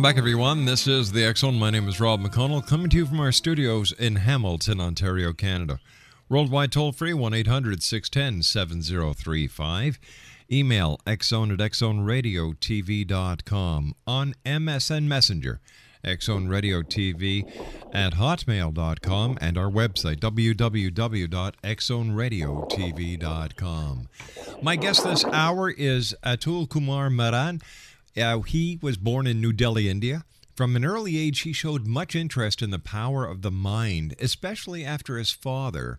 Welcome back, everyone. This is the Zone. My name is Rob McConnell, coming to you from our studios in Hamilton, Ontario, Canada. Worldwide toll free 1 800 610 7035. Email xzone at xzoneradiotv.com. On MSN Messenger, xzoneradiotv at hotmail.com, and our website, www.xzoneradiotv.com. My guest this hour is Atul Kumar Mehra. Uh, he was born in New Delhi, India. From an early age, he showed much interest in the power of the mind, especially after his father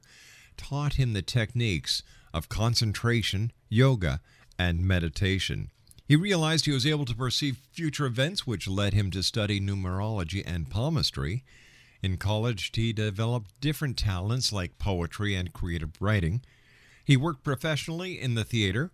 taught him the techniques of concentration, yoga, and meditation. He realized he was able to perceive future events, which led him to study numerology and palmistry. In college, he developed different talents like poetry and creative writing. He worked professionally in the theater.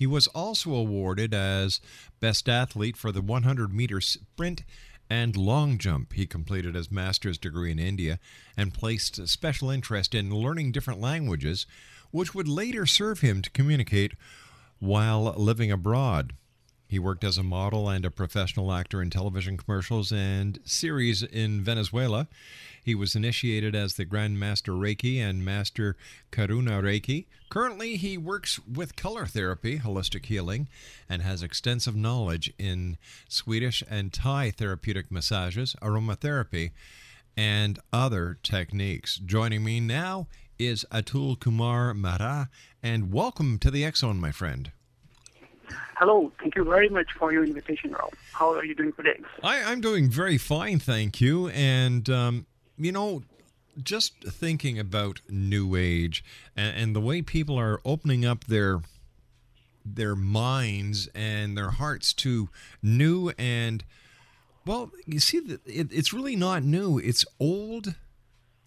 He was also awarded as Best Athlete for the 100 meter sprint and long jump. He completed his master's degree in India and placed special interest in learning different languages, which would later serve him to communicate while living abroad. He worked as a model and a professional actor in television commercials and series in Venezuela. He was initiated as the Grand Master Reiki and Master Karuna Reiki. Currently, he works with color therapy, holistic healing, and has extensive knowledge in Swedish and Thai therapeutic massages, aromatherapy, and other techniques. Joining me now is Atul Kumar Mehra, and welcome to the Zone, my friend. Hello. Thank you very much for your invitation, Rob. How are you doing today? I, I'm doing very fine, thank you. And, um, you know, just thinking about New Age and, and the way people are opening up their their minds and their hearts to new and well, you see, it, it's really not new. It's old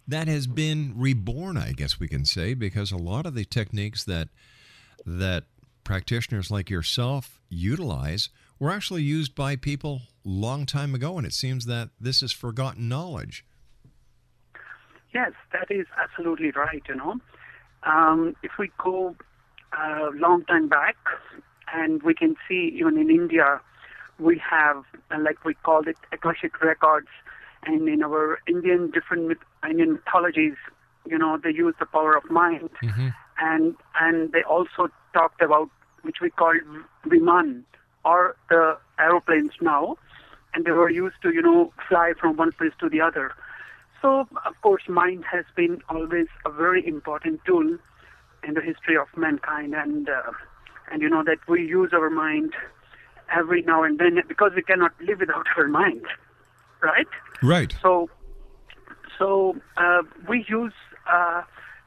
that has been reborn, I guess we can say, because a lot of the techniques that that practitioners like yourself utilize were actually used by people long time ago, and it seems that this is forgotten knowledge. Yes, that is absolutely right. You know, um, if we go a long time back, and we can see even in India, we have uh, like we call it Akashic records, and in our Indian different myth- Indian mythologies, you know, they use the power of mind, and and they also talked about which we call Viman or the aeroplanes now, and they were used to you know fly from one place to the other. So, of course, mind has been always a very important tool in the history of mankind, and uh, and you know that we use our mind every now and then because we cannot live without our mind, right? Right. So, so uh, we use uh,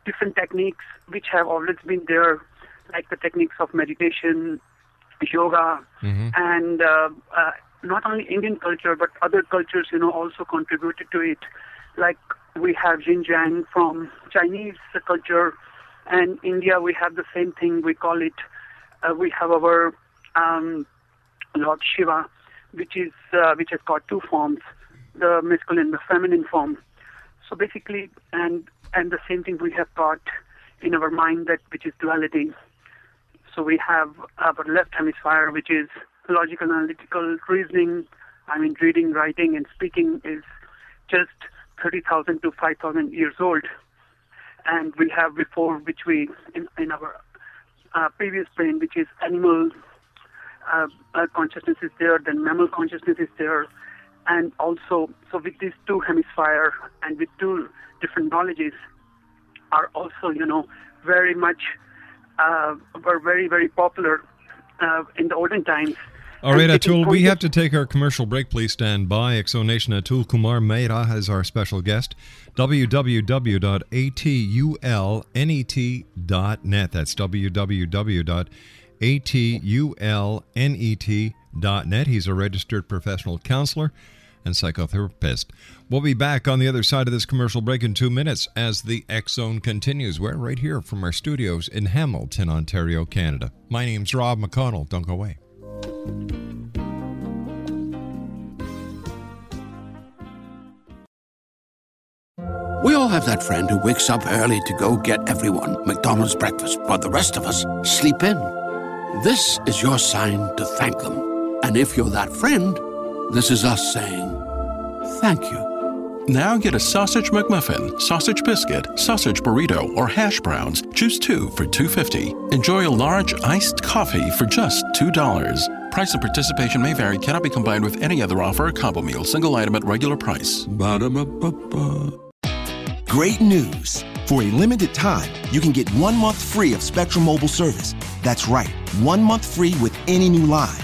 different techniques which have always been there, like the techniques of meditation, yoga, and uh, uh, not only Indian culture but other cultures, you know, also contributed to it. Like we have Yin Yang from Chinese culture, and India we have the same thing. We call it. Uh, we have our um, Lord Shiva, which is uh, which has got two forms, the masculine and the feminine form. So basically, and and the same thing we have got in our mind that which is duality. So we have our left hemisphere, which is logical, analytical, reasoning. I mean, reading, writing, and speaking is just 30,000 to 5,000 years old. And we have before, which we in, in our uh, previous brain, which is animal uh, uh, consciousness is there, then mammal consciousness is there, and also so with these two hemisphere and with two different knowledges are also you know very much uh, were very very popular uh, in the olden times. All right, And it is Atul, we have to- to take our commercial break. Please stand by. Exonation Atul Kumar Mehra is our special guest. www.atulnet.net. That's www.atulnet.net. He's a registered professional counselor and psychotherapist. We'll be back on the other side of this commercial break in two minutes as the X Zone continues. We're right here from our studios in Hamilton, Ontario, Canada. My name's Rob McConnell. Don't go away. We all have that friend who wakes up early to go get everyone McDonald's breakfast, while the rest of us sleep in. This is your sign to thank them. And if you're that friend, this is us saying thank you. Now get a sausage McMuffin, sausage biscuit, sausage burrito, or hash browns. Choose two for $2.50. Enjoy a large iced coffee for just $2. Price and participation may vary, cannot be combined with any other offer or combo meal, single item at regular price. Ba-da-ba-ba-ba. Great news! For a limited time, you can get one month free of Spectrum Mobile service. That's right, one month free with any new line.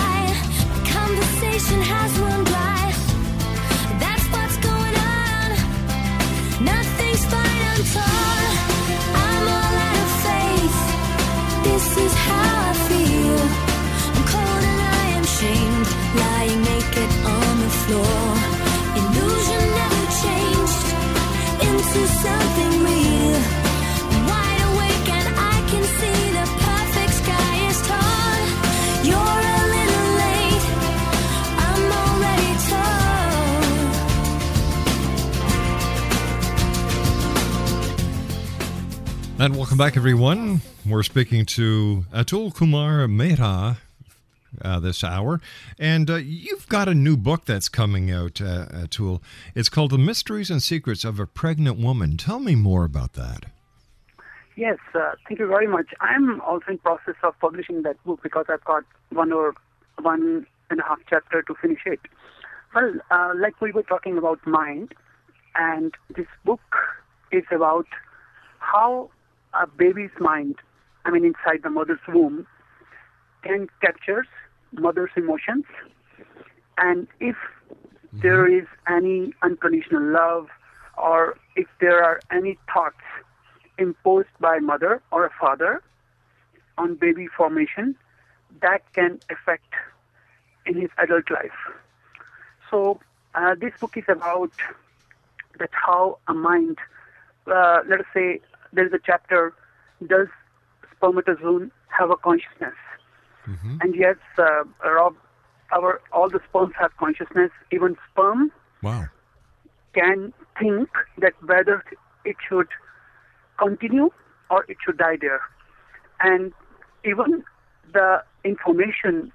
Conversation has And welcome back, everyone. We're speaking to Atul Kumar Mehra uh, this hour. And uh, you've got a new book that's coming out, uh, Atul. It's called The Mysteries and Secrets of a Pregnant Woman. Tell me more about that. Yes, uh, thank you very much. I'm also in process of publishing that book because I've got one or one and a half chapter to finish it. Well, uh, like we were talking about mind, and this book is about how a baby's mind, I mean, inside the mother's womb, can capture mother's emotions. And if there is any unconditional love or if there are any thoughts imposed by mother or a father on baby formation, that can affect in his adult life. So uh, this book is about that how a mind, uh, let us say there is a chapter, does spermatozoon have a consciousness? And yes, uh, Rob, our all the sperms have consciousness. Even sperm Wow. can think that whether it should continue or it should die there. And even the information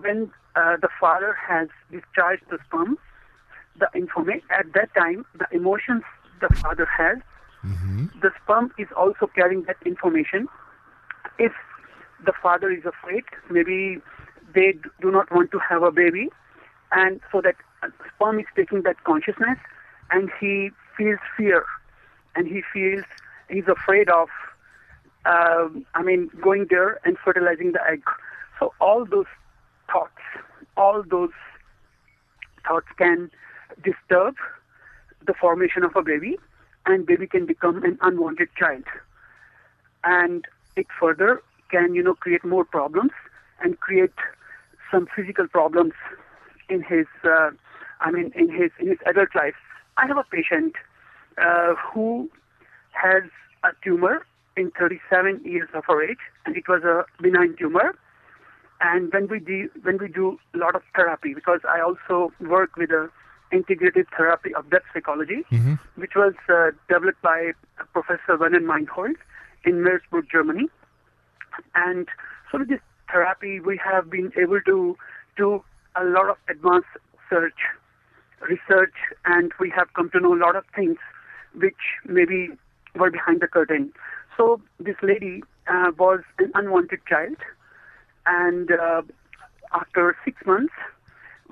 when uh, the father has discharged the sperm, the information at that time, the emotions the father has, the sperm is also carrying that information. If the father is afraid, maybe they do not want to have a baby, and so that uh, sperm is taking that consciousness, and he feels fear, and he feels he's afraid of, um I mean, going there and fertilizing the egg. So all those thoughts, all those thoughts can disturb the formation of a baby, and baby can become an unwanted child. And it further can, you know, create more problems and create some physical problems in his, uh, I mean, in his in his adult life. I have a patient uh, who has a tumor in 37 years of her age, and it was a benign tumor. And when we do when we do a lot of therapy, because I also work with a integrated therapy of depth psychology, which was uh, developed by Professor Werner Meinhold in Meersburg, Germany. And so with this therapy, we have been able to do a lot of advanced search, research, and we have come to know a lot of things which maybe were behind the curtain. So this lady uh, was an unwanted child, and uh, after six months,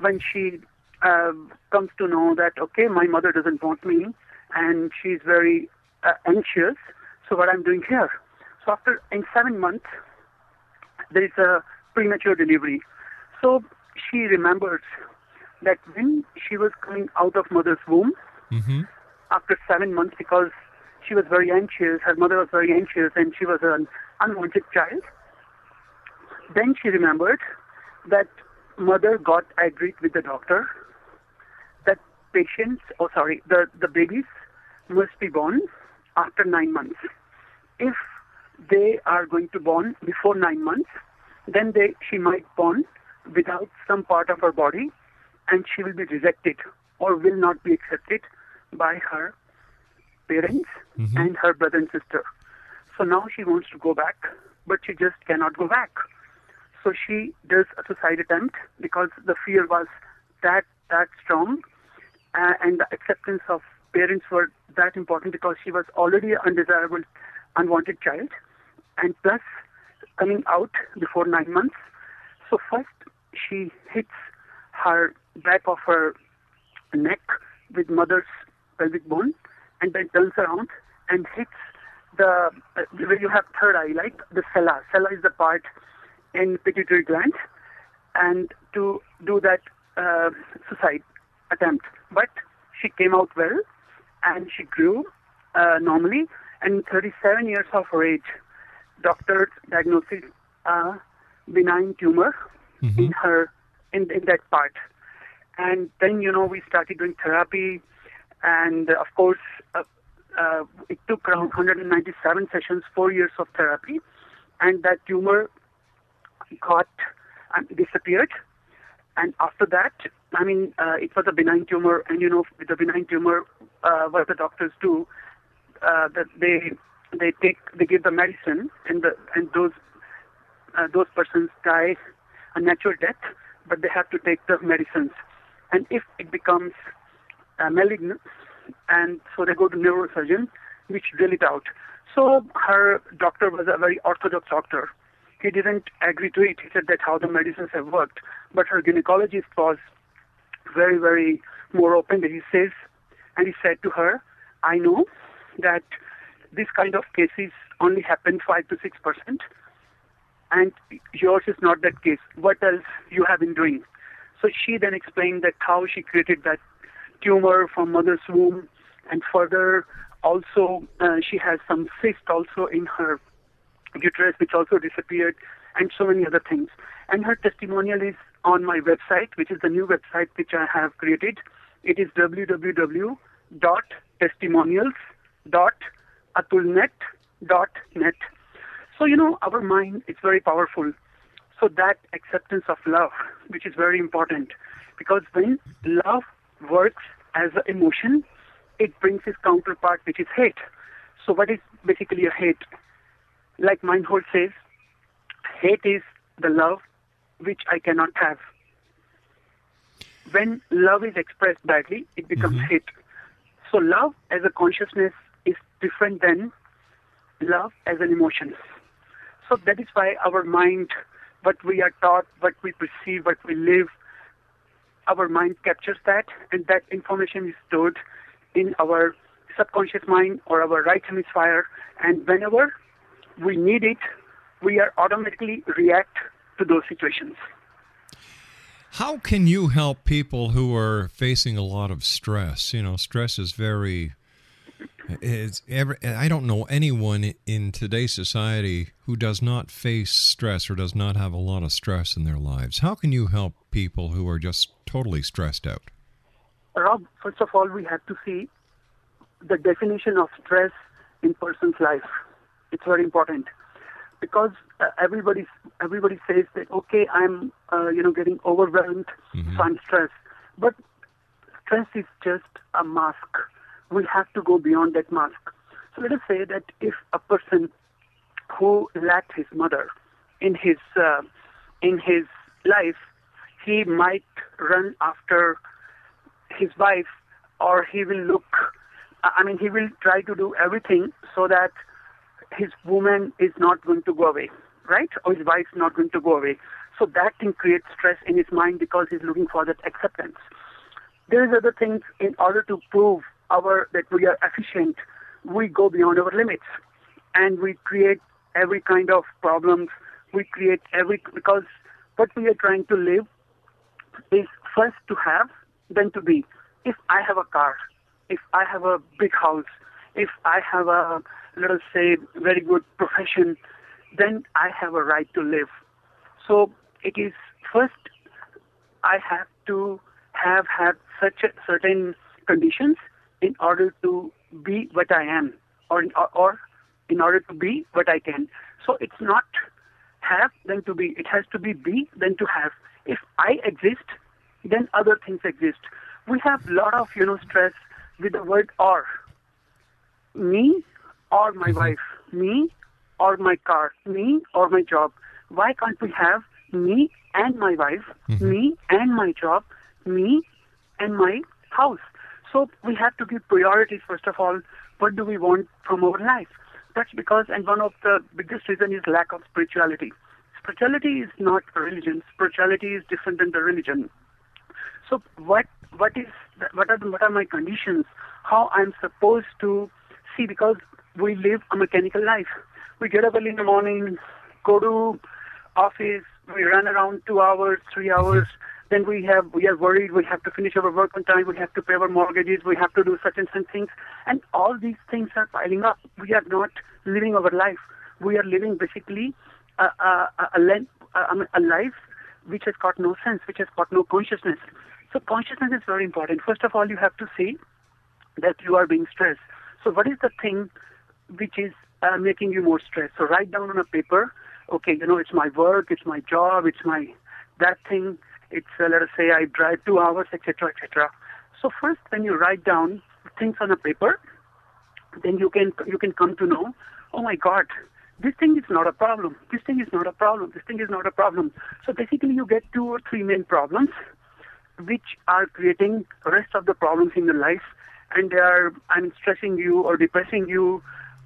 when she uh, comes to know that okay, my mother doesn't want me, and she's very uh, anxious. So what I'm doing here? So after in seven months, there is a premature delivery. So she remembers that when she was coming out of mother's womb Mm-hmm. after seven months, because she was very anxious, her mother was very anxious, and she was an unwanted child. Then she remembered that mother got agreed with the doctor patients, oh sorry, the, the babies must be born after nine months. If they are going to born before nine months, then they she might born without some part of her body, and she will be rejected or will not be accepted by her parents mm-hmm. and her brother and sister. So now she wants to go back, but she just cannot go back. So she does a suicide attempt because the fear was that that strong, uh, and the acceptance of parents were that important because she was already an undesirable, unwanted child, and plus coming out before nine months. So first she hits her back of her neck with mother's pelvic bone, and then turns around and hits the uh, where you have third eye, like the sella. Sella is the part in pituitary gland, and to do that uh, suicide attempt. But she came out well, and she grew uh, normally. And 37 years of her age, doctor diagnosed a benign tumor in her in, in that part. And then you know we started doing therapy, and of course uh, uh, it took around 197 sessions, four years of therapy, and that tumor got um, disappeared. And after that, I mean, uh, it was a benign tumor, and you know, with the benign tumor, uh, what the doctors do, uh, that they they take they give the medicine and the and those uh, those persons die a natural death, but they have to take the medicines. And if it becomes uh, malignant, and so they go to neurosurgeon, which drill it out. So her doctor was a very orthodox doctor. He didn't agree to it. He said that how the medicines have worked. But her gynecologist was very, very more open. That he says, and he said to her, I know that this kind of cases only happen 5 to 6 percent, and yours is not that case. What else you have been doing? So she then explained that how she created that tumor from mother's womb, and further also uh, she has some cyst also in her uterus which also disappeared, and so many other things. And her testimonial is on my website, which is the new website which I have created. It is www.testimonials.atulnet.net. So, you know, our mind is very powerful. So that acceptance of love, which is very important, because when love works as an emotion, it brings its counterpart, which is hate. So what is basically a hate? Like Meinhold says, hate is the love which I cannot have. When love is expressed badly, it becomes mm-hmm. hate. So love as a consciousness is different than love as an emotion. So that is why our mind, what we are taught, what we perceive, what we live, our mind captures that, and that information is stored in our subconscious mind or our right hemisphere. And whenever we need it, we are automatically react to those situations. How can you help people who are facing a lot of stress? You know, stress is very. It's ever, I don't know anyone in today's society who does not face stress or does not have a lot of stress in their lives. How can you help people who are just totally stressed out? Rob, first of all, we have to see the definition of stress in person's life. It's very important because uh, everybody everybody says that okay, I'm uh, you know getting overwhelmed, so I'm stressed. But stress is just a mask. We have to go beyond that mask. So let us say that if a person who lacked his mother in his uh, in his life, he might run after his wife, or he will look. I mean, he will try to do everything so that his woman is not going to go away, right? Or his wife is not going to go away. So that thing creates stress in his mind because he's looking for that acceptance. There is other things in order to prove our that we are efficient, we go beyond our limits, and we create every kind of problems. We create every because what we are trying to live is first to have, then to be. If I have a car, if I have a big house, if I have a let us say very good profession, then I have a right to live. So it is first I have to have had such a certain conditions in order to be what I am, or or in order to be what I can. So it's not have then to be. It has to be be then to have. If I exist, then other things exist. We have a lot of you know stress with the word or. Me or my mm-hmm. wife, me or my car, me or my job. Why can't we have me and my wife, mm-hmm. me and my job, me and my house? So we have to give priorities first of all. What do we want from our life? That's because, and one of the biggest reason is lack of spirituality. Spirituality is not a religion. Spirituality is different than the religion. So what what is what are the, what are my conditions? How I'm supposed to see because we live a mechanical life. We get up early in the morning, go to office, we run around two hours, three mm-hmm. hours. Then we have we are worried. We have to finish our work on time. We have to pay our mortgages. We have to do such and such things, and all these things are piling up. We are not living our life. We are living basically a a, a, a, len- a, I mean, a life which has got no sense, which has got no consciousness. So consciousness is very important. First of all, you have to see that you are being stressed. So what is the thing which is uh, making you more stressed? So write down on a paper. Okay, you know it's my work, it's my job, it's my that thing. It's uh, let us say I drive two hours, etc., etc. So first, when you write down things on a paper, then you can you can come to know oh my God, this thing is not a problem. This thing is not a problem. This thing is not a problem. So basically, you get two or three main problems, which are creating rest of the problems in your life, and they are, I mean, stressing you or depressing you,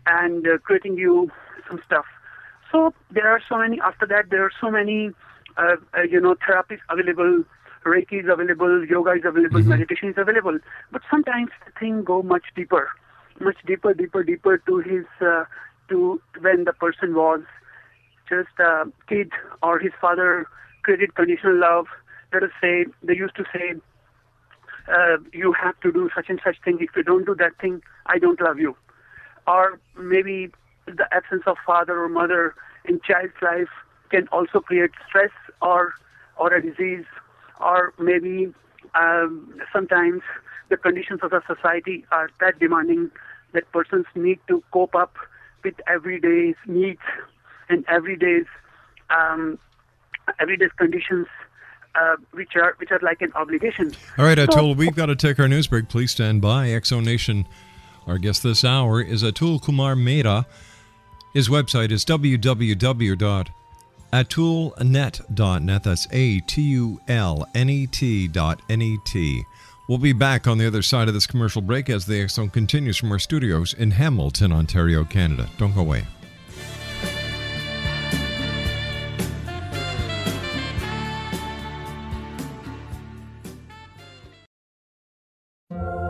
and uh, creating you some stuff. So there are so many. After that, there are so many, uh, uh, you know, therapies available. Reiki is available, yoga is available, meditation is available. But sometimes the thing go much deeper, much deeper, deeper, deeper to his, uh, to when the person was just a kid or his father created conditional love. Let us say they used to say, uh, you have to do such and such thing. If you don't do that thing, I don't love you. Or maybe the absence of father or mother in child's life can also create stress or or a disease, or maybe um, sometimes the conditions of the society are that demanding that persons need to cope up with everyday's needs and everyday's um, everyday's conditions, uh, which are which are like an obligation. All right, So- Atul, we've got to take our news break. Please stand by. Exo Nation, our guest this hour is Atul Kumar Mehra. His website is www.atulnet.net. That's A T U L N E T dot N E T. We'll be back on the other side of this commercial break as the X Zone continues from our studios in Hamilton, Ontario, Canada. Don't go away.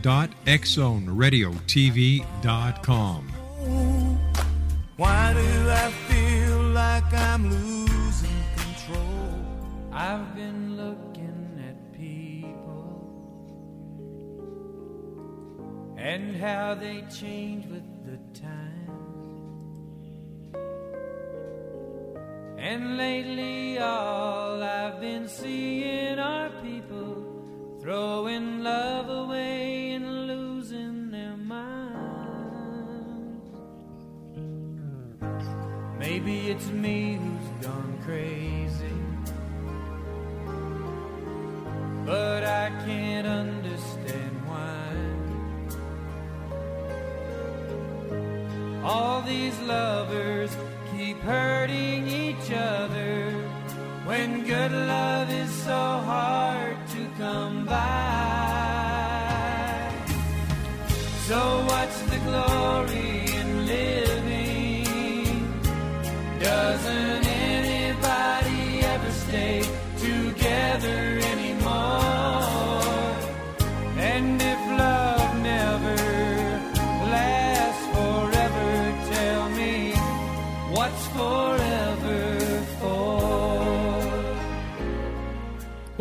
www.xzoneradiotv.com. Why do I feel like I'm losing control? I've been looking at people and how they change with the time. And lately, all I've been seeing are people throwing love away and losing their minds. Maybe it's me who's gone crazy, but I can't understand why. All these lovers keep hurting each other when good love is so hard come by. So what's the glory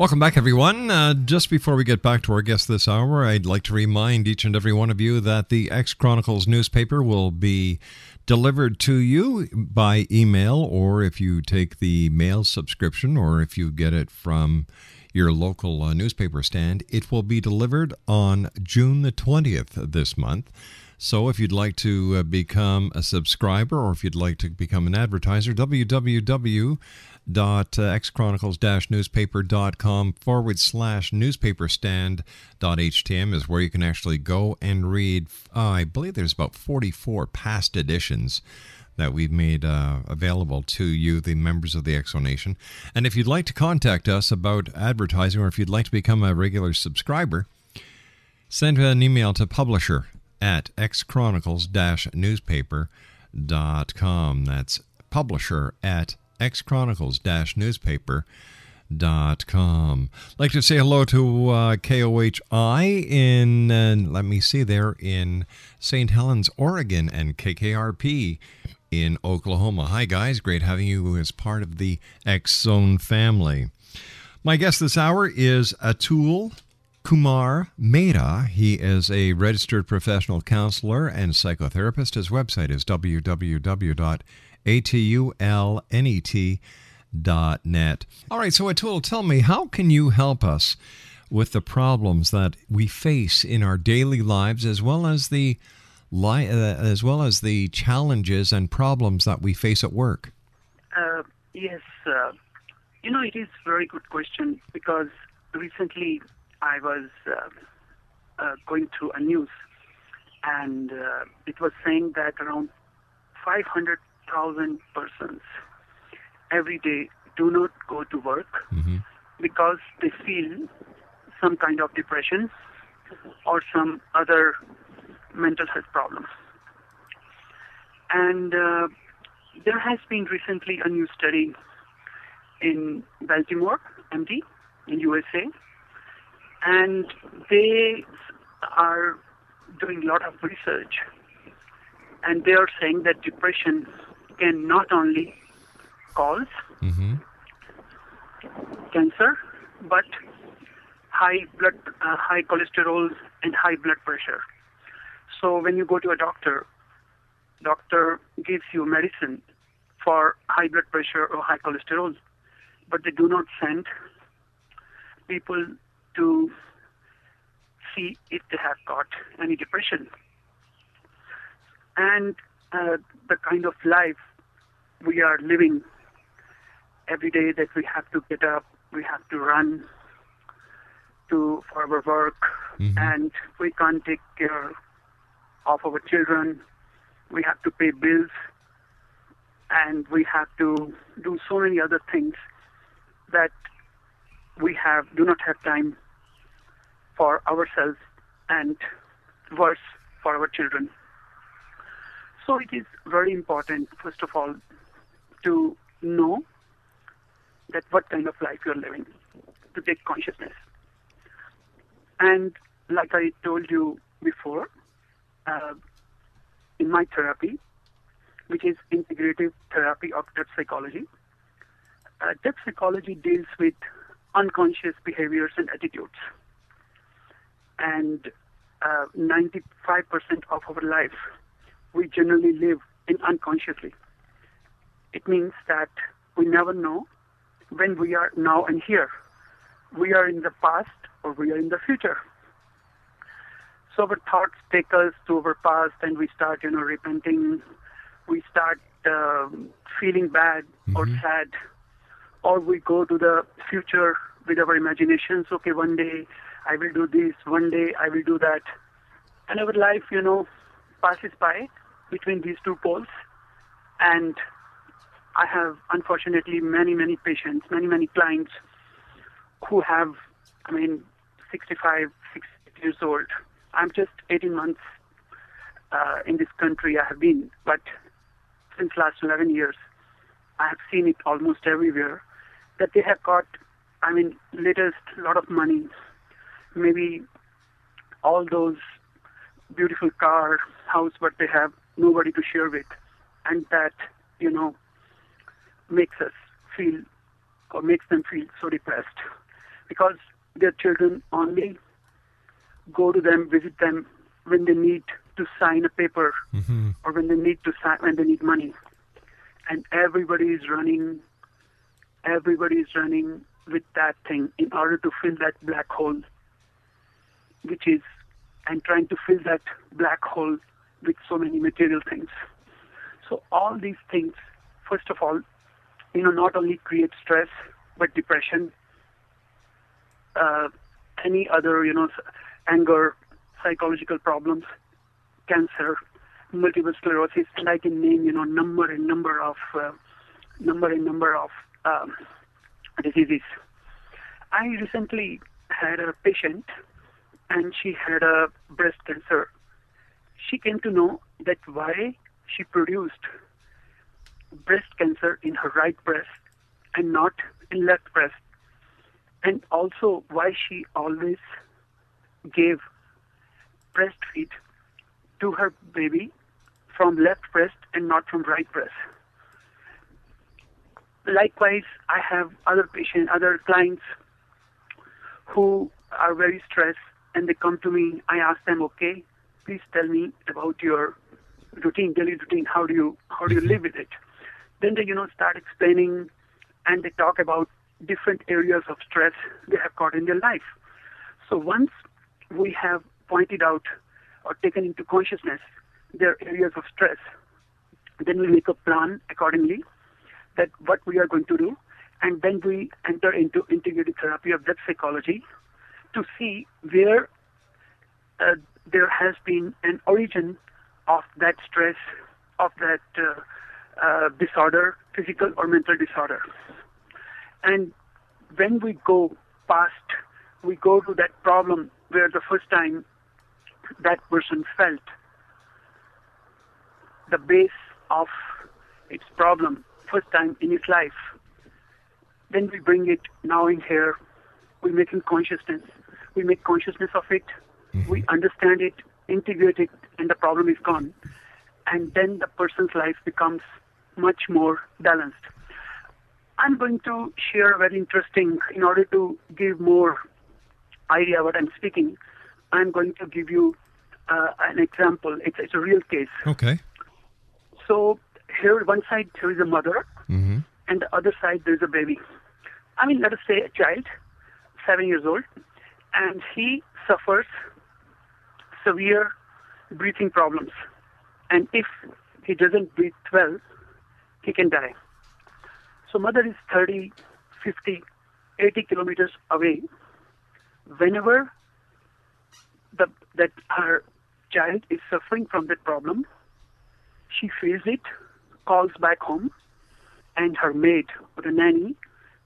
Welcome back, everyone. Uh, just before we get back to our guest this hour, I'd like to remind each and every one of you that the X Chronicles newspaper will be delivered to you by email, or if you take the mail subscription, or if you get it from your local uh, newspaper stand. It will be delivered on June the 20th this month. So if you'd like to uh, become a subscriber or if you'd like to become an advertiser, www.xchronicles-newspaper.com forward slash newspaper stand.htm is where you can actually go and read, uh, I believe there's about 44 past editions that we've made uh, available to you, the members of the Exo Nation. And if you'd like to contact us about advertising or if you'd like to become a regular subscriber, send an email to publisher at xchronicles-newspaper.com. That's publisher at xchronicles-newspaper.com. Like to say hello to uh, KOHI in, uh, let me see, there in St. Helens, Oregon, and KKRP in Oklahoma. Hi, guys. Great having you as part of the X Zone family. My guest this hour is Atul Kumar Mehra. He is a registered professional counselor and psychotherapist. His website is www.atulnet.net. All right, so Atul, tell me, how can you help us with the problems that we face in our daily lives as well as the li- uh, as well as the challenges and problems that we face at work? Uh, yes, uh, you know, it is a very good question because recently I was uh, uh, going through a news, and uh, it was saying that around 500,000 persons every day do not go to work mm-hmm. because they feel some kind of depression or some other mental health problems. And uh, there has been recently a new study in Baltimore, MD, in USA, and they are doing a lot of research and they are saying that depression can not only cause mm-hmm. cancer but high blood uh, high cholesterol and high blood pressure so when you go to a doctor doctor gives you medicine for high blood pressure or high cholesterol but they do not send people to see if they have got any depression. And uh, the kind of life we are living every day that we have to get up, we have to run to for our work, Mhm. and we can't take care of our children. We have to pay bills, and we have to do so many other things that we have do not have time for ourselves and worse for our children. So it is very important, first of all, to know that what kind of life you're living, to take consciousness. And like I told you before, uh, in my therapy, which is integrative therapy of depth psychology, uh, depth psychology deals with unconscious behaviors and attitudes. And uh, 95% of our life, we generally live in unconsciously. It means that we never know when we are now and here. We are in the past or we are in the future. So our thoughts take us to our past and we start, you know, repenting. We start um, feeling bad or sad. Or we go to the future with our imaginations. Okay, one day I will do this, one day I will do that. And our life, you know, passes by between these two poles. And I have, unfortunately, many, many patients, many, many clients who have, I mean, 65, 60 years old. I'm just 18 months uh, in this country I have been, but since last 11 years, I have seen it almost everywhere that they have got, I mean, latest lot of money, maybe all those beautiful car, house, what they have nobody to share with, and that you know makes us feel or makes them feel so depressed. Because their children only go to them, visit them when they need to sign a paper Mm-hmm. or when they need to sign when they need money, and everybody is running, everybody is running with that thing in order to fill that black hole, which is, and trying to fill that black hole with so many material things. So all these things, first of all, you know, not only create stress, but depression, uh, any other, you know, anger, psychological problems, cancer, multiple sclerosis, and I can name, you know, number and number of, uh, number and number of um, diseases. I recently had a patient, and she had a breast cancer. She came to know that why she produced breast cancer in her right breast and not in left breast, and also why she always gave breastfeed to her baby from left breast and not from right breast. Likewise, I have other patients, other clients who are very stressed and they come to me. I ask them, okay, please tell me about your routine, daily routine. How do you how do you live with it? Then they, you know, start explaining and they talk about different areas of stress they have got in their life. So once we have pointed out or taken into consciousness their areas of stress, then we make a plan accordingly that what we are going to do, and then we enter into integrated therapy of that psychology to see where uh, there has been an origin of that stress, of that uh, uh, disorder, physical or mental disorder. And when we go past, we go to that problem where the first time that person felt the base of its problem first time in his life. Then we bring it now in here. We make consciousness. We make consciousness of it. Mm-hmm. We understand it, integrate it, and the problem is gone. And then the person's life becomes much more balanced. I'm going to share a very interesting, in order to give more idea what I'm speaking, I'm going to give you uh, an example. It's, it's a real case. Okay. So here, one side there is a mother, mm-hmm. and the other side there is a baby. I mean, let us say a child, seven years old, and he suffers severe breathing problems. And if he doesn't breathe well, he can die. So mother is 30, 50, 80 kilometers away. Whenever the, that her child is suffering from that problem, she feels it, calls back home, and her maid or the nanny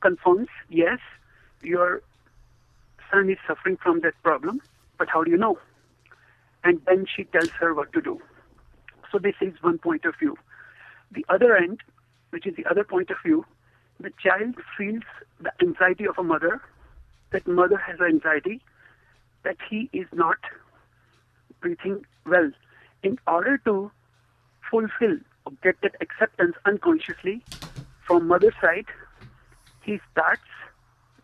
confirms, yes, your son is suffering from that problem, but how do you know? And then she tells her what to do. So this is one point of view. The other end, which is the other point of view, the child feels the anxiety of a mother, that mother has anxiety, that he is not breathing well. In order to fulfill or get that acceptance unconsciously from mother's side, he starts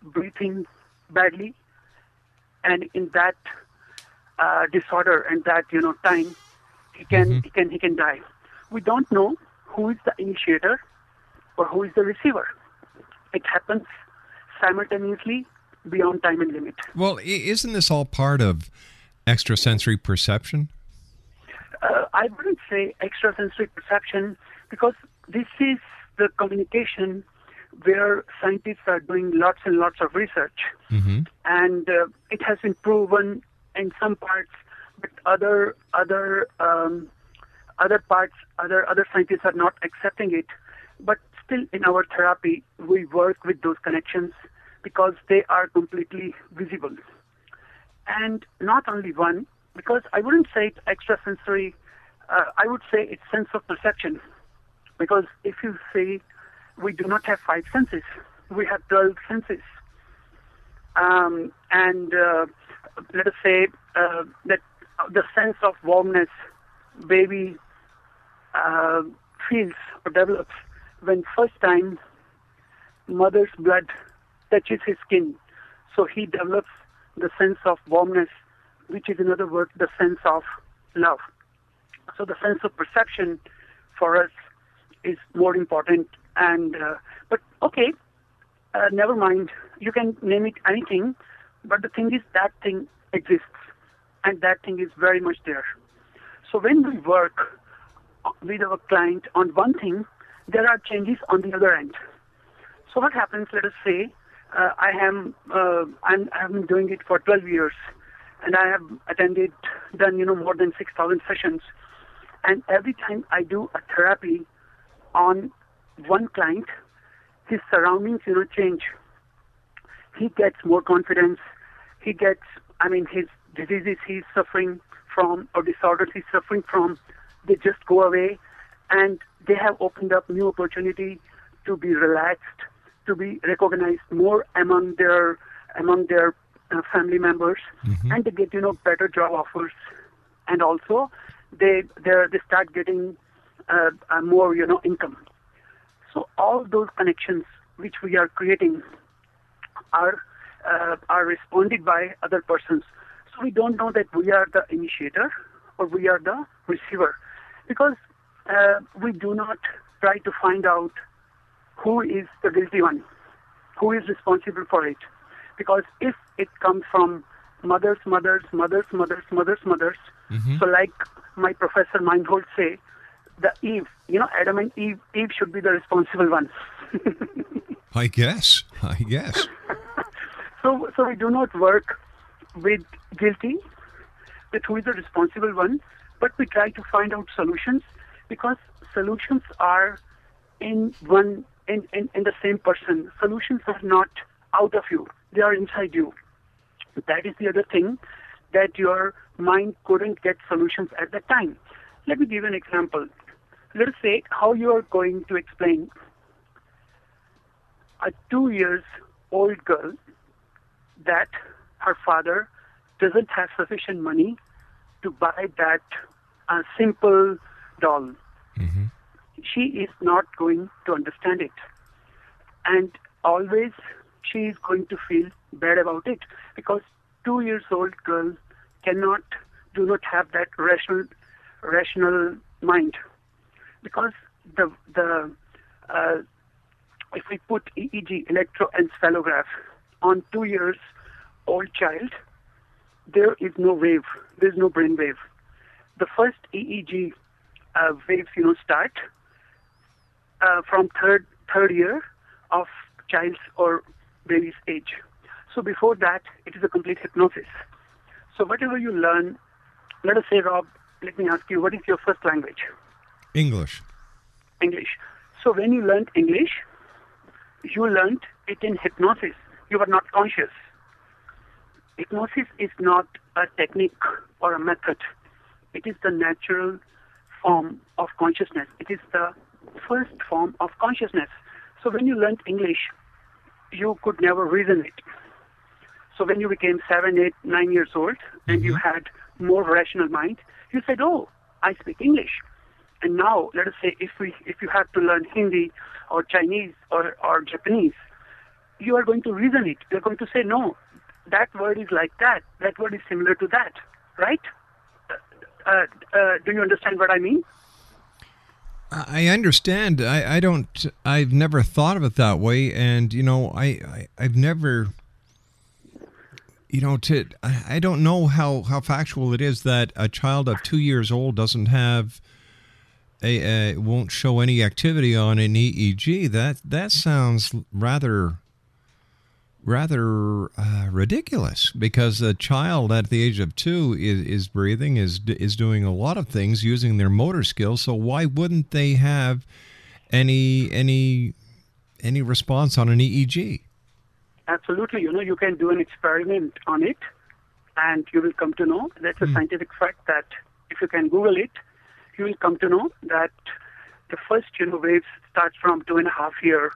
breathing badly, and in that uh, disorder and that you know time, he can Mm-hmm. he can he can die. We don't know who is the initiator or who is the receiver. It happens simultaneously beyond time and limit. Well, isn't this all part of extrasensory perception? uh, I wouldn't say extrasensory perception because this is the communication where scientists are doing lots and lots of research, Mm-hmm. and uh, it has been proven in some parts, but other other um, other parts, other other scientists are not accepting it. But still, in our therapy, we work with those connections because they are completely visible and not only one, because I wouldn't say it's extrasensory, uh, I would say it's sense of perception. Because if you say we do not have five senses, we have 12 senses. Um, and uh, let us say uh, that the sense of warmness baby uh, feels or develops when first time mother's blood touches his skin. So he develops the sense of warmness, which is in other words the sense of love. So the sense of perception for us is more important. And uh, but okay, uh, never mind. You can name it anything, but the thing is that thing exists, and that thing is very much there. So when we work with our client on one thing, there are changes on the other end. So what happens? Let us say uh, I am uh, I'm, I have been doing it for 12 years, and I have attended done you know more than 6,000 sessions, and every time I do a therapy on one client, his surroundings you know change. He gets more confidence. He gets I mean his diseases he's suffering from or disorders he's suffering from, they just go away, and they have opened up new opportunity to be relaxed to be recognized more among their among their uh, family members, mm-hmm. and they get you know better job offers, and also they they they start getting uh, more you know income. So all those connections which we are creating are uh, are responded by other persons. So we don't know that we are the initiator or we are the receiver, because uh, we do not try to find out who is the guilty one, who is responsible for it. Because if it comes from mothers, mothers, mothers, mothers, mothers, mothers, mm-hmm. so like my professor Meinhold say, the Eve, you know, Adam and Eve, Eve should be the responsible one. I guess. I guess. So, so we do not work with guilty, with who is the responsible one, but we try to find out solutions because solutions are in one in, in, in the same person. Solutions are not out of you, they are inside you. That is the other thing that your mind couldn't get solutions at that time. Let me give you an example. Let us say how you are going to explain a two years old girl that her father doesn't have sufficient money to buy that uh, simple doll. Mm-hmm she is not going to understand it. And always she is going to feel bad about it because two years old girl cannot do not have that rational rational mind because the the uh, if we put EEG electroencephalograph on two years old child, there is no wave, there is no brain wave. The first EEG uh, waves, you know, start uh, from third third year of child's or baby's age. So before that, it is a complete hypnosis. So whatever you learn, let us say, Rob, let me ask you, what is your first language? English. English. So when you learned English, you learned it in hypnosis. You were not conscious. Hypnosis is not a technique or a method. It is the natural form of consciousness. It is the first form of consciousness. So when you learned English, you could never reason it. So when you became seven, eight, nine years old, and mm-hmm. you had more rational mind, you said, "Oh, I speak English." And now, let us say, if we, if you have to learn Hindi or Chinese or, or Japanese, you are going to reason it. You're going to say, "No, that word is like that. That word is similar to that." Right? Uh, uh, do you understand what I mean? I understand. I, I don't. I've never thought of it that way, and you know, I, I I've never. You know, to I, I don't know how how factual it is that a child of two years old doesn't have a, a won't show any activity on an EEG. That that sounds rather rather uh, ridiculous because a child at the age of two is, is breathing, is is doing a lot of things using their motor skills. So why wouldn't they have any any any response on an EEG? Absolutely, you know, you can do an experiment on it, and you will come to know that's a mm. scientific fact that if you can Google it, you will come to know that the first you know waves starts from two and a half year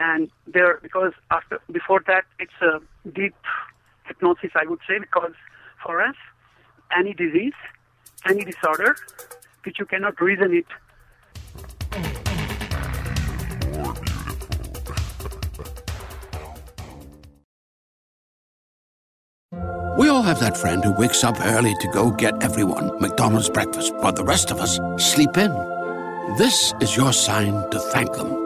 and there because after before that it's a deep hypnosis I would say because for us any disease any disorder which you cannot reason it We all have that friend who wakes up early to go get everyone McDonald's breakfast, while the rest of us sleep in. This is your sign to thank them.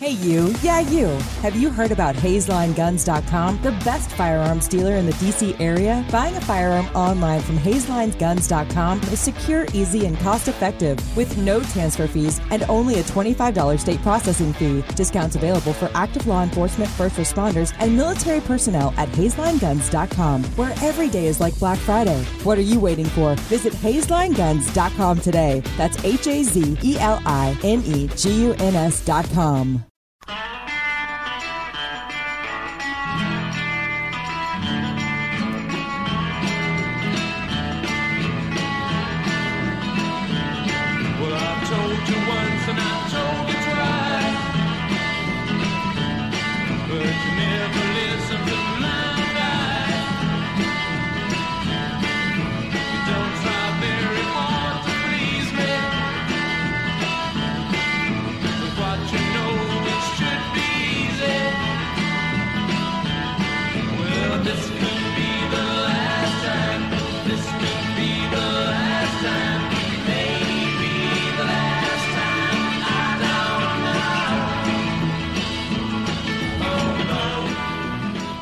Hey, you. Yeah, you. Have you heard about HazelIneGuns.com, the best firearms dealer in the DC area? Buying a firearm online from HazelIneGuns.com is secure, easy, and cost effective with no transfer fees and only a $25 state processing fee. Discounts available for active law enforcement, first responders, and military personnel at HazelIneGuns.com, where every day is like Black Friday. What are you waiting for? Visit HazelIneGuns.com today. That's H A Z E L I N E G U N S.com.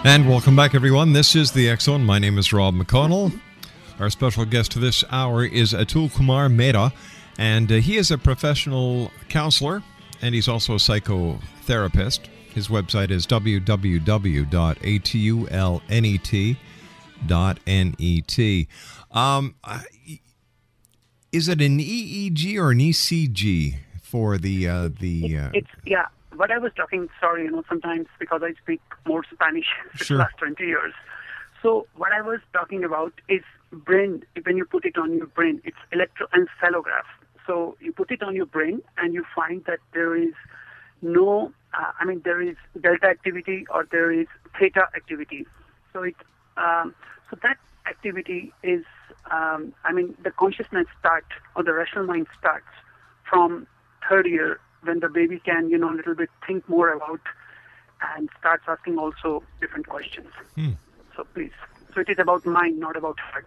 And welcome back, everyone. This is the Zone. My name is Rob McConnell. Our special guest this hour is Atul Kumar Mehra, and uh, he is a professional counselor and he's also a psychotherapist. His website is www.atulnet.net. Um, is it an EEG or an ECG for the uh, the? Uh, It's yeah. What I was talking, sorry, you know, sometimes because I speak more Spanish Sure. the last 20 years. So what I was talking about is brain. When you put it on your brain, it's electroencephalograph. So you put it on your brain, and you find that there is no. Uh, I mean, there is delta activity or there is theta activity. So it. Um, so that activity is. Um, I mean, the consciousness start or the rational mind starts from third year when the baby can, you know, a little bit think more about and starts asking also different questions. Hmm. So please. So it is about mind, not about heart.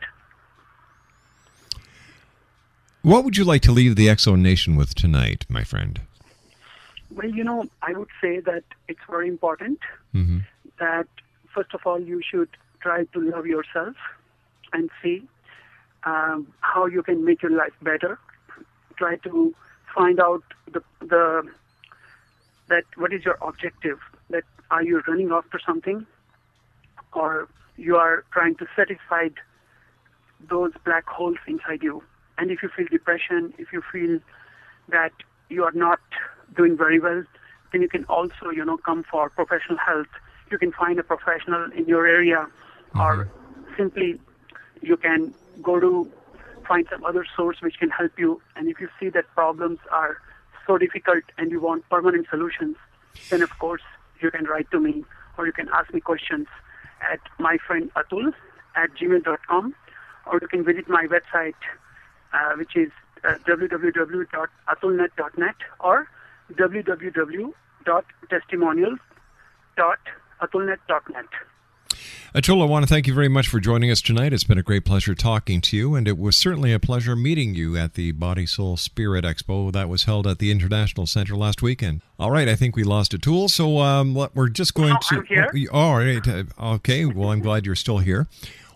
what would you like to leave the Exo Nation with tonight, my friend? Well, you know, I would say that it's very important Mm-hmm. that first of all you should try to love yourself and see um, how you can make your life better. Try to find out the the that what is your objective. That are you running after something, or you are trying to satisfy those black holes inside you. And if you feel depression, if you feel that you are not doing very well, then you can also, you know, come for professional help. You can find a professional in your area, or mm-hmm. simply you can go to find some other source which can help you. And if you see that problems are so difficult and you want permanent solutions, then of course you can write to me or you can ask me questions at my friend Atul at gmail.com or you can visit my website uh, which is uh, www.atulnet.net or www.testimonials.atulnet.net. Atul, I want to thank you very much for joining us tonight. It's been a great pleasure talking to you, and it was certainly a pleasure meeting you at the Body Soul Spirit Expo that was held at the International Center last weekend. All right, I think we lost Atul, so um, we're just going to. I'm here. Oh, all right, uh, okay. Well, I'm glad you're still here.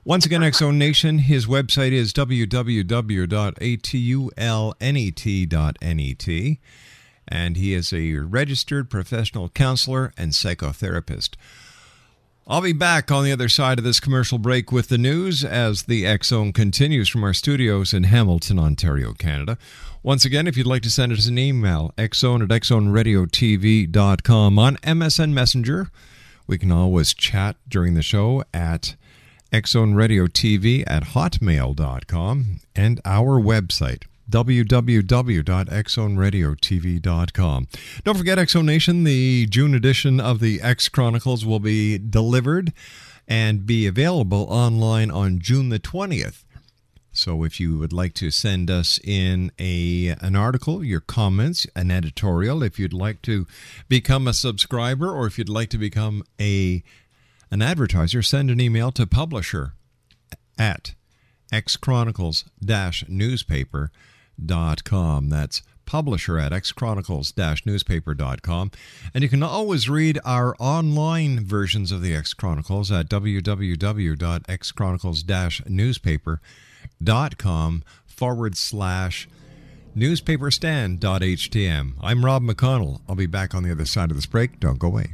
Once again, Exo Nation, his website is www.atulnet.net, and he is a registered professional counselor and psychotherapist. I'll be back on the other side of this commercial break with the news as the X Zone continues from our studios in Hamilton, Ontario, Canada. Once again, if you'd like to send us an email, xzone at xzoneradiotv.com on MSN Messenger. We can always chat during the show at xzoneradiotv at hotmail.com and our website, www.xzoneradiotv.com. Don't forget, Exo Nation, the June edition of the X Chronicles will be delivered and be available online on June the 20th. So if you would like to send us in a an article, your comments, an editorial, if you'd like to become a subscriber or if you'd like to become a an advertiser, send an email to publisher at xchronicles-newspaper.com. Com that's publisher at xchronicles-newspaper.com. And you can always read our online versions of the X Chronicles at www.xchronicles-newspaper.com forward slash newspaperstand.htm. I'm Rob McConnell. I'll be back on the other side of this break. Don't go away.